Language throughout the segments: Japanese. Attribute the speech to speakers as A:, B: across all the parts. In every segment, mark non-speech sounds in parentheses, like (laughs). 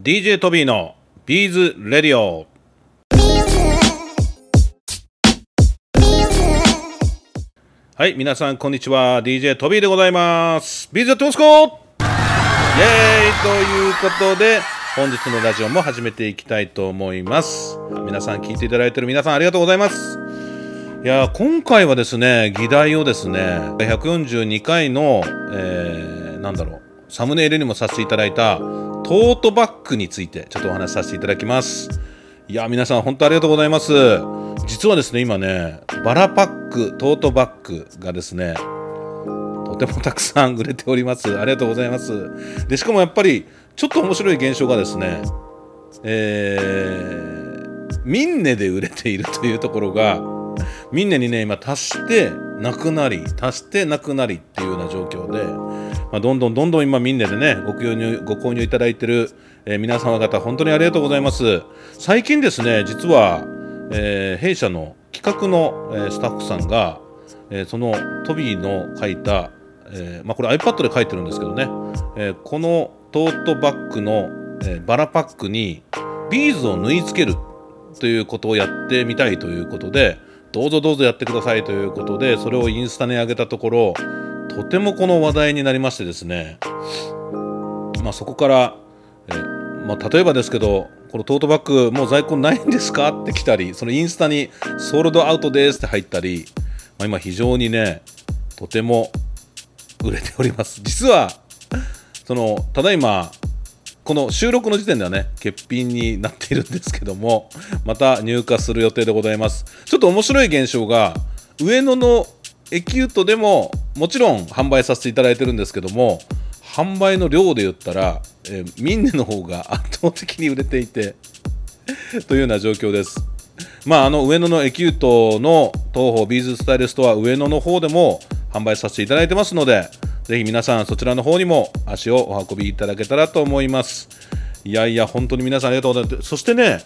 A: DJ トビーのビーズレディオ。はい皆さんこんにちは。DJ トビーでございます。ビーズやってますか？イエーイ。ということで本日のラジオも始めていきたいと思います。皆さん聞いていただいている皆さんありがとうございます。いや今回はですね議題をですね142回の、えー、なんだろうサムネイルにもさせていただいたトートバッグについてちょっとお話しさせていただきます。いや皆さん本当ありがとうございます。実はですね今ねバラパックトートバッグがですねとてもたくさん売れております。ありがとうございます。でしかもやっぱりちょっと面白い現象がですねえー、ミンネで売れているというところがミンネにね今足してなくなり足してなくなりっていうような状況で、まあ、どんどんどんどん今ミンネでねご購入ご購入いただいてる、えー、皆様方本当にありがとうございます。最近ですね実は、えー、弊社の企画の、えー、スタッフさんが、えー、そのトビーの書いた、えーまあ、これ iPad で書いてるんですけどね、えー、このトートバッグの、えー、バラパックにビーズを縫い付けるということをやってみたいということでどうぞどうぞやってくださいということでそれをインスタに上げたところとてもこの話題になりましてですね、まあ、そこからえ、まあ、例えばですけどこのトートバッグもう在庫ないんですかって来たりそのインスタにソールドアウトですって入ったり、まあ、今非常にねとても売れております実はそのただいまこの収録の時点ではね、欠品になっているんですけども、また入荷する予定でございます。ちょっと面白い現象が、上野の ecute でも、もちろん販売させていただいてるんですけども、販売の量で言ったら、えー、 minne の方が圧倒的に売れていて (laughs) というような状況です。まあ、あの上野のエキュートの東方ビーズスタイルストア上野の方でも販売させていただいてますので、ぜひ皆さんそちらの方にも足をお運びいただけたらと思います。いやいや、本当に皆さんありがとうございます。そしてね、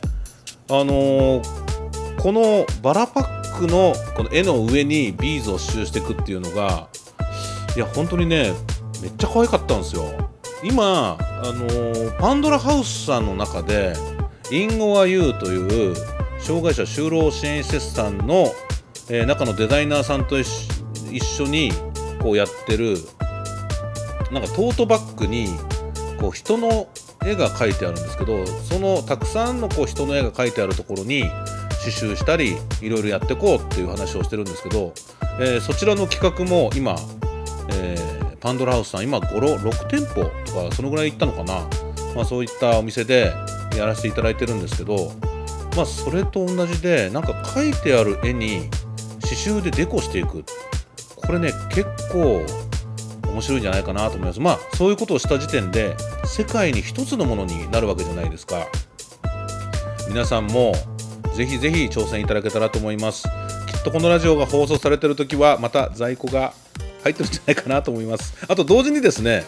A: あのー、このバラパックのこの絵の上にビーズを刺繍していくっていうのが、いや、本当にね、めっちゃ可愛かったんですよ。今、あの、パンドラハウスさんの中で、インゴアユーという障害者就労支援施設さんの、えー、中のデザイナーさんと一緒にこうやってるなんかトートバッグにこう人の絵が描いてあるんですけどそのたくさんのこう人の絵が描いてあるところに刺繍したりいろいろやっていこうっていう話をしてるんですけど、えー、そちらの企画も今、えー、パンドラハウスさん今56店舗とかそのぐらい行ったのかな、まあ、そういったお店でやらせていただいてるんですけど、まあ、それと同じでなんか描いてある絵に刺繍でデコしていく。これね結構面白いんじゃないかなと思います。まあそういうことをした時点で世界に一つのものになるわけじゃないですか。皆さんもぜひぜひ挑戦いただけたらと思います。きっとこのラジオが放送されてる時はまた在庫が入ってるんじゃないかなと思います。あと同時にですね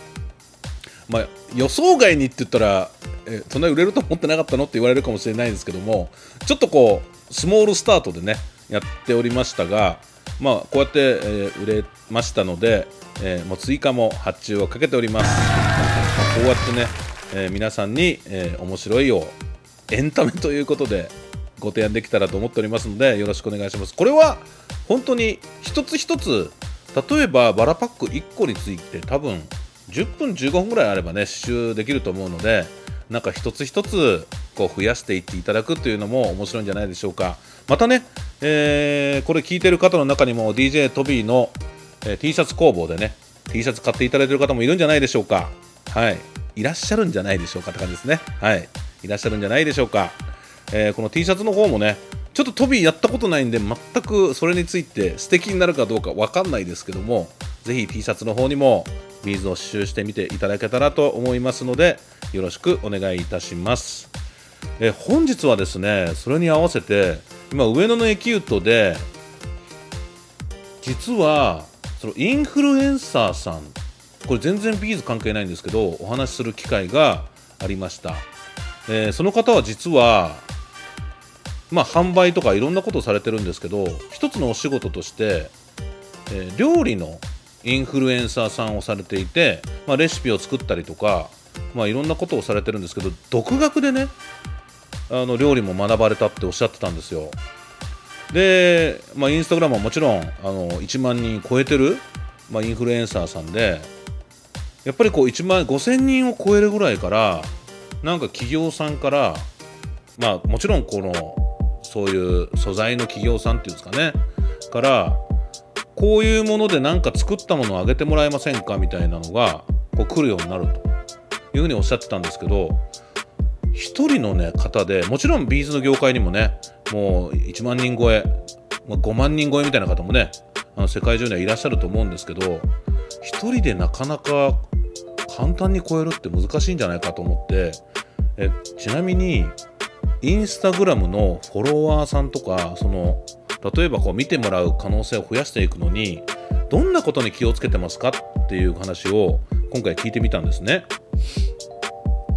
A: まあ、予想外にって言ったらえそんなに売れると思ってなかったのって言われるかもしれないんですけどもちょっとこうスモールスタートでねやっておりましたがまあこうやって、え、売れましたのでえー、もう追加も発注をかけております、ま、こうやってね、え、皆さんに、えー、面白いをエンタメということでご提案できたらと思っておりますのでよろしくお願いします。これは本当に一つ一つ例えばバラパック1個について多分10分15分ぐらいあればね刺繍できると思うのでなんか一つ一つこう増やしていっていただくというのも面白いんじゃないでしょうか。またね、えー、これ聞いてる方の中にも DJ トビーのえー、T シャツ工房でね T シャツ買っていただいてる方もいるんじゃないでしょうか。はい。いらっしゃるんじゃないでしょうかって感じですね。はい。いらっしゃるんじゃないでしょうか、えー、この T シャツの方もねちょっとトビーやったことないんで全くそれについて素敵になるかどうか分かんないですけどもぜひ T シャツの方にもビーズを刺繍してみていただけたらと思いますのでよろしくお願いいたします。え本日はですねそれに合わせて今上野のエキュートで実はそのインフルエンサーさんこれ全然ビーズ関係ないんですけどお話しする機会がありました、えー、その方は実はまあ販売とかいろんなことをされてるんですけど一つのお仕事として、えー、料理のインフルエンサーさんをされていて、まあ、レシピを作ったりとかまあ、いろんなことをされてるんですけど独学でねあの料理も学ばれたっておっしゃってたんですよ。で、まあ、インスタグラムはもちろんあの1万人超えてる、まあ、インフルエンサーさんでやっぱりこう1万5000人を超えるぐらいからなんか企業さんからまあもちろんこのそういう素材の企業さんっていうんですかね。からこういうもので何か作ったものをあげてもらえませんかみたいなのがこう来るようになるというふうにおっしゃってたんですけど1人の、ね、方でもちろんビーズの業界にもねもう1万人超え5万人超えみたいな方もねあの世界中にはいらっしゃると思うんですけど1人でなかなか簡単に超えるって難しいんじゃないかと思ってえちなみにインスタグラムのフォロワーさんとかその例えばこう見てもらう可能性を増やしていくのにどんなことに気をつけてますかっていう話を今回聞いてみたんですね。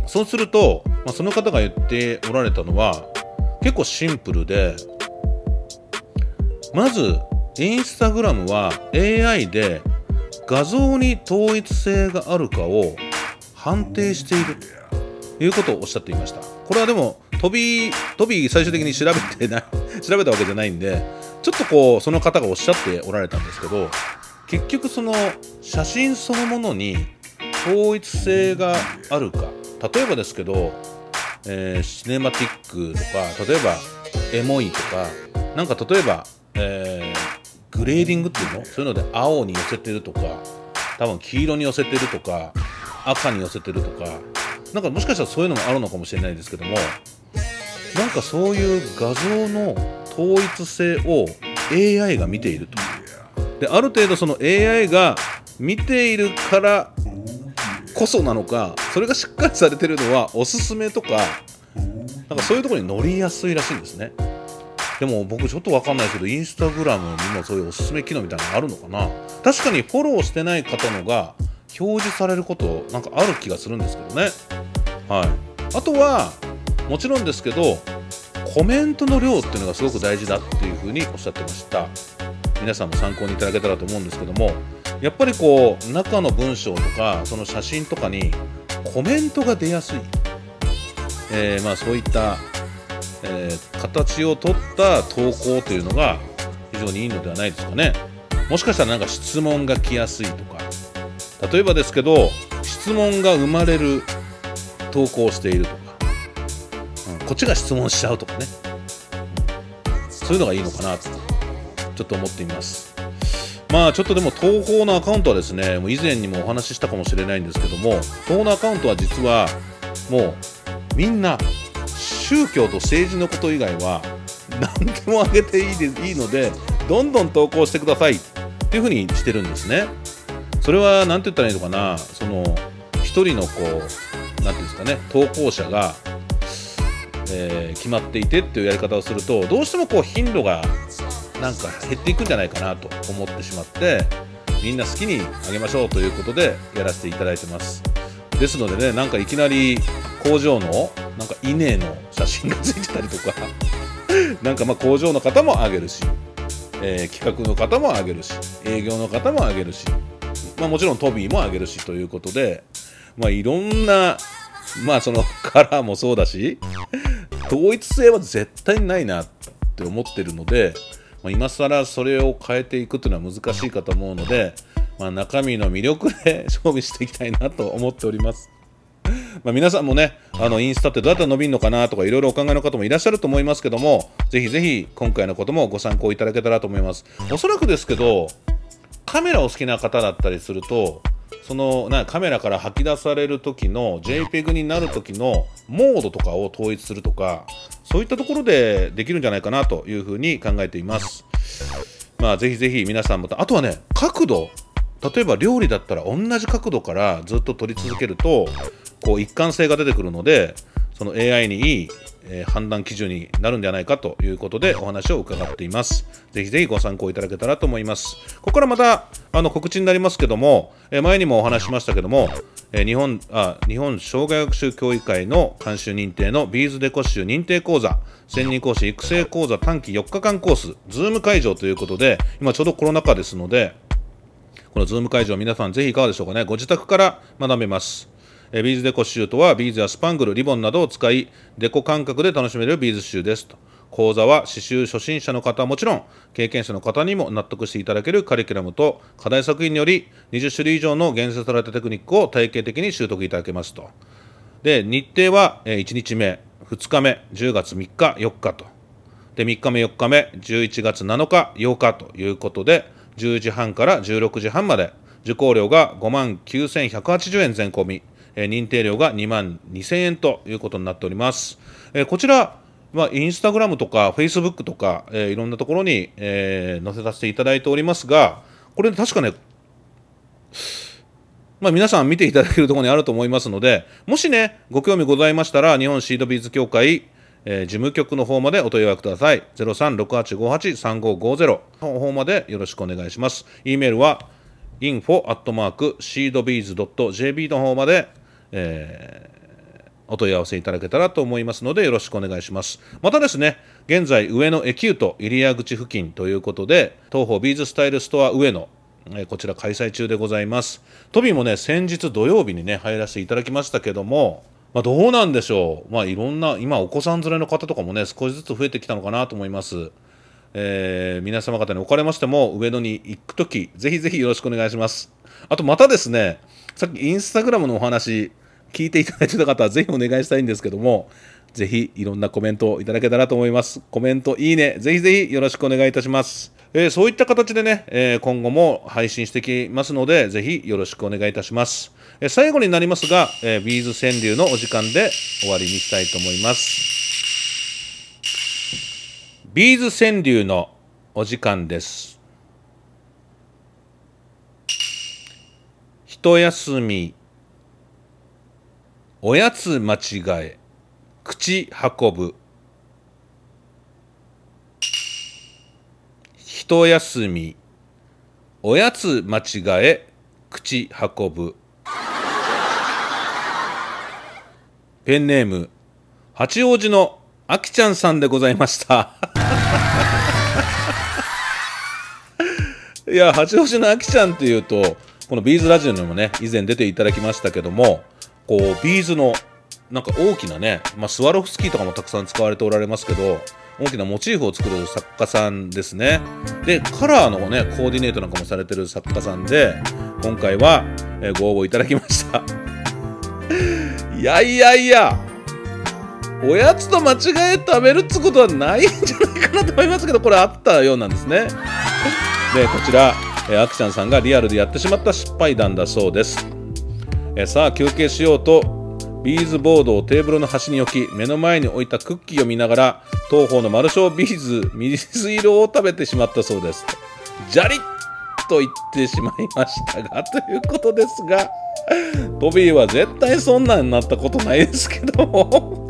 A: そうすると、まあ、その方が言っておられたのは結構シンプルでまずインスタグラムは AI で画像に統一性があるかを判定しているということをおっしゃっていました。これはでも飛び飛び最終的に調べてな (laughs) 調べたわけじゃないんでちょっとこうその方がおっしゃっておられたんですけど結局その写真そのものに統一性があるか。例えばですけど、えー、シネマティックとか例えばエモいとかなんか例えば、えー、グレーディングっていうの？そういうので青に寄せてるとか多分黄色に寄せてるとか赤に寄せてるとかなんかもしかしたらそういうのもあるのかもしれないですけどもなんかそういう画像の統一性を AI が見ていると。である程度その AI が見ているからこそなのかそれがしっかりされてるのはおすすめとかなんかそういうとこに乗りやすいらしいんですね。でも僕ちょっと分かんないですけどインスタグラムにもそういうおすすめ機能みたいなのあるのかな。確かにフォローしてない方のが表示されることなんかある気がするんですけどね。はい。あとはもちろんですけどコメントの量っていうのがすごく大事だっていうふうにおっしゃってました。皆さんも参考にいただけたらと思うんですけどもやっぱりこう中の文章とかその写真とかにコメントが出やすい、えー、まあそういった、えー、形をとった投稿というのが非常にいいのではないですかね。もしかしたらなんか質問が来やすいとか。例えばですけど質問が生まれる投稿しているとか。うん。こっちが質問しちゃうとかね、うん、そういうのがいいのかなとちょっと思っています。まあちょっとでも東宝のアカウントはですねもう以前にもお話ししたかもしれないんですけども東宝のアカウントは実はもうみんな宗教と政治のこと以外は何でもあげていいでいいのでどんどん投稿してください。っていうふうにしてるんですね。それは何て言ったらいいのかな。その1人のこう何ていうんですかね投稿者がえー、決まっていてっていうやり方をするとどうしてもこう頻度がなんか減っていくんじゃないかなと思ってしまってみんな好きにあげましょうということでやらせていただいてます。ですのでねなんかいきなり工場のなんか稲の写真がついてたりとか (laughs) なんかま工場の方もあげるし、えー、企画の方もあげるし営業の方もあげるし、まあ、もちろんトビーもあげるしということで、まあ、いろんなまあその (laughs) カラーもそうだし統一性は絶対ないなって思ってるので、まあ、今更それを変えていくというのは難しいかと思うので、まあ、中身の魅力で (laughs) 勝負していきたいなと思っております。まあ、皆さんもね、あのインスタってどうやったら伸びるのかなとかいろいろお考えの方もいらっしゃると思いますけども、ぜひぜひ今回のこともご参考いただけたらと思います。おそらくですけど、カメラを好きな方だったりすると、そのなカメラから吐き出される時の JPEG になる時のモードとかを統一するとかそういったところでできるんじゃないかなというふうに考えています。まあぜひぜひ皆さんもあとはね角度。例えば料理だったら同じ角度からずっと撮り続けるとこう一貫性が出てくるのでその AI にいいえ、判断基準になるんではないかということでお話を伺っています。ぜひぜひご参考いただけたらと思います。ここからまたあの告知になりますけども、え、前にもお話しましたけども、え、日本あ日本生涯学習協議会の監修認定のビーズデコ刺繍認定講座、専任講師育成講座短期4日間コース、ズーム会場ということで、今ちょうどコロナ禍ですので、このズーム会場皆さんぜひいかがでしょうかね。ご自宅から学べます。えビーズデコ刺繍とはビーズやスパングルリボンなどを使いデコ感覚で楽しめるビーズシューですと。講座は刺繍初心者の方はもちろん経験者の方にも納得していただけるカリキュラムと課題作品により20種類以上の厳選されたテクニックを体系的に習得いただけますと。で日程は1日目2日目10月3日4日と。で3日目4日目11月7日8日ということで10時半から16時半まで受講料が5万9180円全込み。認定料が2万2000円ということになっております。こちらまあ、インスタグラムとかフェイスブックとか、えー、いろんなところに、えー、載せさせていただいておりますがこれ確かねまあ、皆さん見ていただけるところにあると思いますのでもしねご興味ございましたら日本シードビーズ協会、えー、事務局の方までお問い合わせください。0368583550の方までよろしくお願いします。e メールは info.seedbees.jp の方まで、えーお問い合わせいただけたらと思いますのでよろしくお願いします。またですね現在上野エキュート入谷口付近ということでトーホービーズスタイルストア上野こちら開催中でございます。トビーもね先日土曜日にね入らせていただきましたけどもまあ、どうなんでしょう、まあ、いろんな今お子さん連れの方とかもね少しずつ増えてきたのかなと思います、えー、皆様方におかれましても上野に行く時ぜひぜひよろしくお願いします。あとまたですねさっきインスタグラムのお話聞いていただいてた方はぜひお願いしたいんですけども、ぜひいろんなコメントをいただけたらと思います。コメント、いいね、ぜひぜひよろしくお願いいたします。えー、そういった形でね、えー、今後も配信してきますので、ぜひよろしくお願いいたします。えー、最後になりますが、えビーズ川柳のお時間で終わりにしたいと思います。ビーズ川柳のお時間です。一休みおやつ間違え。口運ぶ。一休み。おやつ間違え。口運ぶ。ペンネーム。八王子のあきちゃんさんでございました。いや八王子のあきちゃんっていうとこのビーズラジオにもね以前出ていただきましたけどもこうビーズのなんか大きなね、まあ、スワロフスキーとかもたくさん使われておられますけど大きなモチーフを作る作家さんですね。でカラーのねコーディネートなんかもされてる作家さんで今回は、え、ご応募いただきました。(laughs) いやいやいやおやつと間違え食べるっつことはないんじゃないかなと思いますけどこれあったようなんですね。でこちら、えー、アクちゃんさんがリアルでやってしまった失敗談だそうです。えさあ休憩しようとビーズボードをテーブルの端に置き目の前に置いたクッキーを見ながら東方のマルショービーズ水色を食べてしまったそうです。ジャリッと言ってしまいましたが (laughs) ということですがトビーは絶対そんなんなったことないですけども。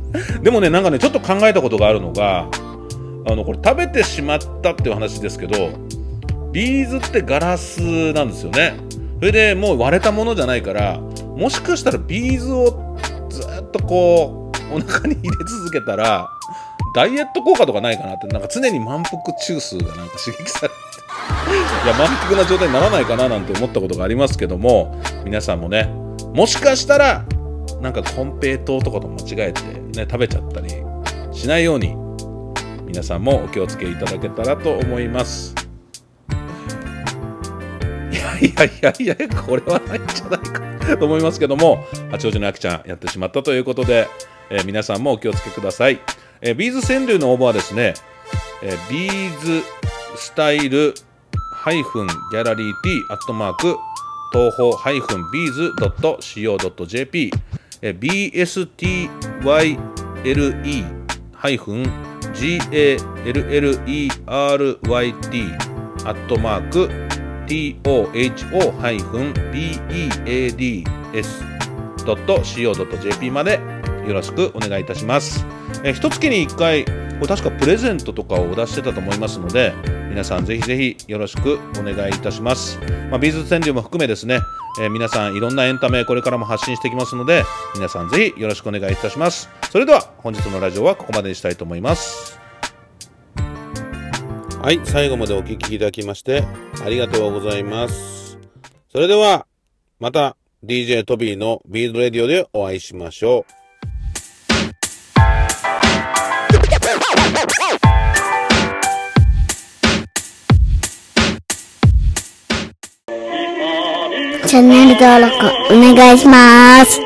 A: (laughs) でもねなんかねちょっと考えたことがあるのがあのこれ食べてしまったっていう話ですけどビーズってガラスなんですよね。それでもう割れたものじゃないからもしかしたらビーズをずっとこうお腹に入れ続けたらダイエット効果とかないかなってなんか常に満腹中枢がなんか刺激されていや満腹な状態にならないかななんて思ったことがありますけども皆さんもねもしかしたらなんかコンペイトーとかと間違えてね食べちゃったりしないように皆さんもお気をつけいただけたらと思います。いやいやいや、これはないんじゃないかと思いますけども、八王子のあきちゃんやってしまったということで、えー、皆さんもお気をつけください。えー、ビーズ川柳の応募はですね、えー、ビーズスタイルハイフンギャラリー T アットマークトーホーハイフンビーズドット CO.jp、え、BSTYLE ハイフン GALLERYT アットマーク toho-beads.co.jp までよろしくお願いいたします。え一月に1回、これ確かプレゼントとかをお出してたと思いますので、皆さんぜひぜひよろしくお願いいたします。まあ、美術川柳も含めですね、えー、皆さんいろんなエンタメこれからも発信していきますので、皆さんぜひよろしくお願いいたします。それでは本日のラジオはここまでにしたいと思います。はい、最後までお聴きいただきましてありがとうございます。それでは、また DJ トビーのビードレディオでお会いしましょう。
B: チャンネル登録お願いします。